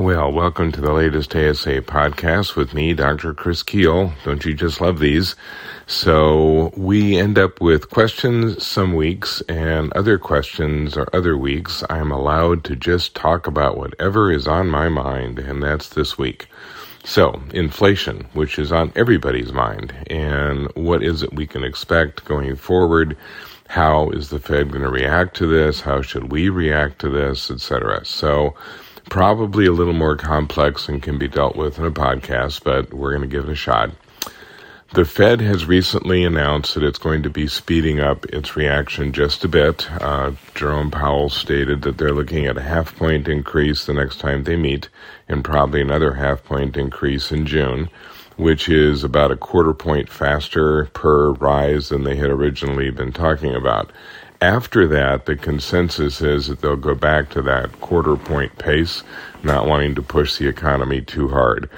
Well, welcome to the latest ASA podcast with me, Dr. Chris Kuehl. Don't you just love these? So we end up with questions some weeks and other questions or other weeks. I'm allowed to just talk about whatever is on my mind, and that's this week. So, inflation, which is on everybody's mind, and what is it we can expect going forward? How is the Fed going to react to this? How should we react to this, etc.? So, probably a little more complex and can be dealt with in a podcast, but we're going to give it a shot. The Fed has recently announced that it's going to be speeding up its reaction just a bit. Uh, Jerome Powell stated that they're looking at a half point increase the next time they meet, and probably another half point increase in June, which is about a quarter point faster per rise than they had originally been talking about. After that, the consensus is that they'll go back to that quarter point pace, not wanting to push the economy too hard.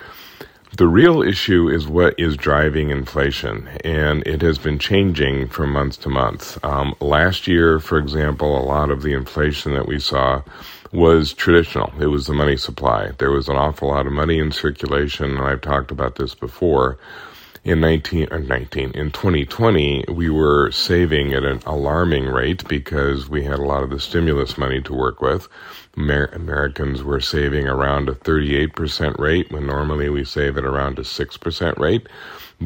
The real issue is what is driving inflation, and it has been changing from month to month. Um, last year, for example, a lot of the inflation that we saw was traditional. It was the money supply. There was an awful lot of money in circulation, and I've talked about this before in 19 or uh, 19 in 2020 we were saving at an alarming rate because we had a lot of the stimulus money to work with Amer- americans were saving around a 38% rate when normally we save at around a 6% rate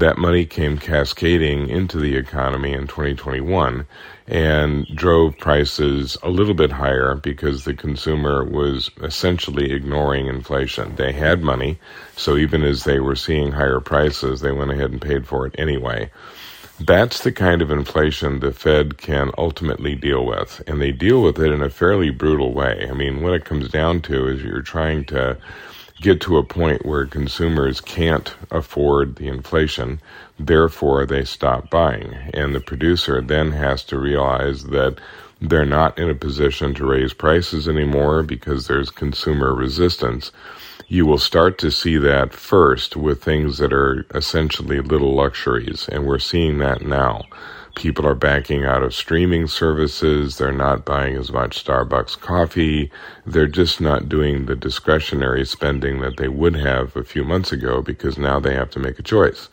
that money came cascading into the economy in 2021 and drove prices a little bit higher because the consumer was essentially ignoring inflation. They had money, so even as they were seeing higher prices, they went ahead and paid for it anyway. That's the kind of inflation the Fed can ultimately deal with, and they deal with it in a fairly brutal way. I mean, what it comes down to is you're trying to get to a point where consumers can't afford the inflation, therefore they stop buying. And the producer then has to realize that they're not in a position to raise prices anymore because there's consumer resistance. You will start to see that first with things that are essentially little luxuries, and we're seeing that now. People are backing out of streaming services. They're not buying as much Starbucks coffee. They're just not doing the discretionary spending that they would have a few months ago because now they have to make a choice.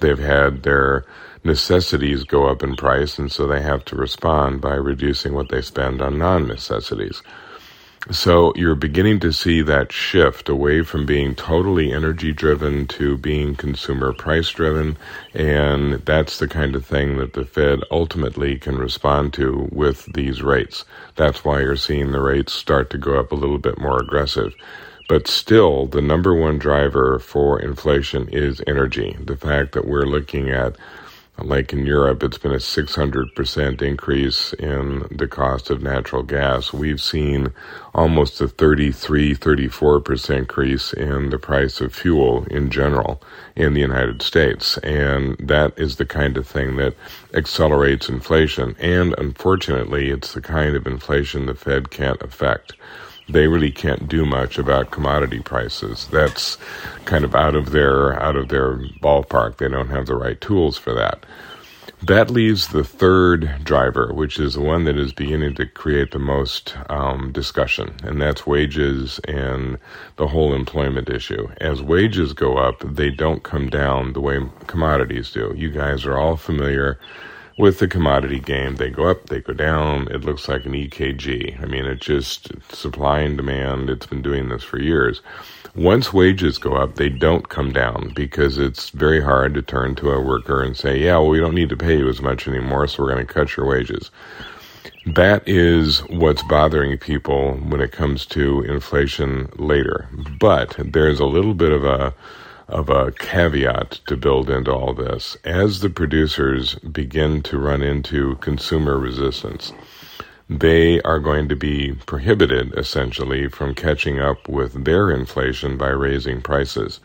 They've had their necessities go up in price, and so they have to respond by reducing what they spend on non necessities. So you're beginning to see that shift away from being totally energy driven to being consumer price driven. And that's the kind of thing that the Fed ultimately can respond to with these rates. That's why you're seeing the rates start to go up a little bit more aggressive. But still, the number one driver for inflation is energy. The fact that we're looking at like in Europe, it's been a 600% increase in the cost of natural gas. We've seen almost a 33, 34% increase in the price of fuel in general in the United States. And that is the kind of thing that accelerates inflation. And unfortunately, it's the kind of inflation the Fed can't affect they really can't do much about commodity prices. That's kind of out of their out of their ballpark. They don't have the right tools for that. That leaves the third driver, which is the one that is beginning to create the most um, discussion, and that's wages and the whole employment issue. As wages go up, they don't come down the way commodities do. You guys are all familiar with the commodity game. They go up, they go down. It looks like an EKG. I mean, it just supply and demand. It's been doing this for years. Once wages go up, they don't come down because it's very hard to turn to a worker and say, yeah, well, we don't need to pay you as much anymore, so we're going to cut your wages. That is what's bothering people when it comes to inflation later. But there's a little bit of a of a caveat to build into all this. As the producers begin to run into consumer resistance, they are going to be prohibited essentially from catching up with their inflation by raising prices.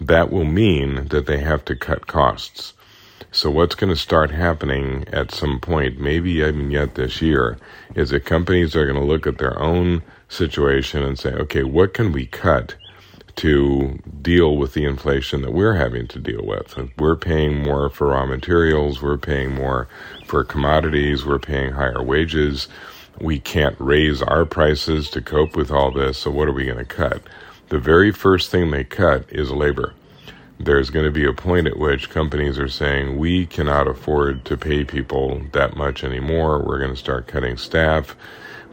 That will mean that they have to cut costs. So what's going to start happening at some point, maybe even yet this year, is that companies are going to look at their own situation and say, okay, what can we cut to deal with the inflation that we're having to deal with. We're paying more for raw materials, we're paying more for commodities, we're paying higher wages. We can't raise our prices to cope with all this, so what are we going to cut? the very first thing they cut is labor. There's going to be a point at which companies are saying, we cannot afford to pay people that much anymore. We're going to start cutting staff.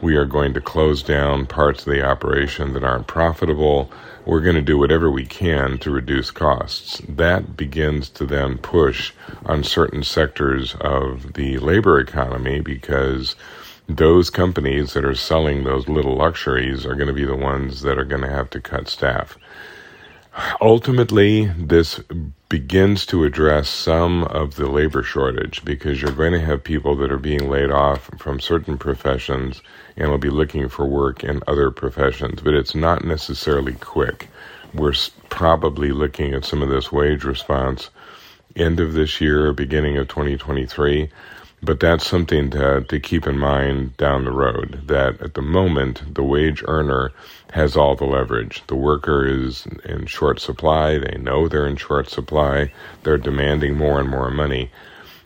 We are going to close down parts of the operation that aren't profitable. We're going to do whatever we can to reduce costs. That begins to then push on certain sectors of the labor economy because those companies that are selling those little luxuries are going to be the ones that are going to have to cut staff. Ultimately, this begins to address some of the labor shortage because you're going to have people that are being laid off from certain professions and will be looking for work in other professions, but it's not necessarily quick. We're probably looking at some of this wage response end of this year, beginning of 2023. But that's something to, to keep in mind down the road that at the moment, the wage earner has all the leverage. The worker is in short supply. They know they're in short supply. They're demanding more and more money.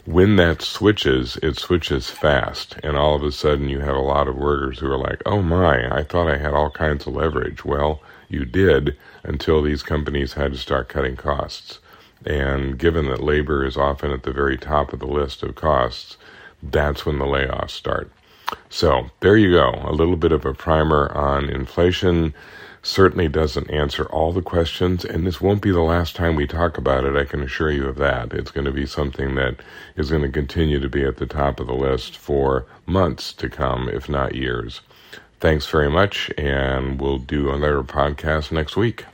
When that switches, it switches fast. And all of a sudden, you have a lot of workers who are like, oh my, I thought I had all kinds of leverage. Well, you did until these companies had to start cutting costs. And given that labor is often at the very top of the list of costs, that's when the layoffs start. So there you go. A little bit of a primer on inflation. Certainly doesn't answer all the questions, and this won't be the last time we talk about it. I can assure you of that. It's going to be something that is going to continue to be at the top of the list for months to come, if not years. Thanks very much, and we'll do another podcast next week.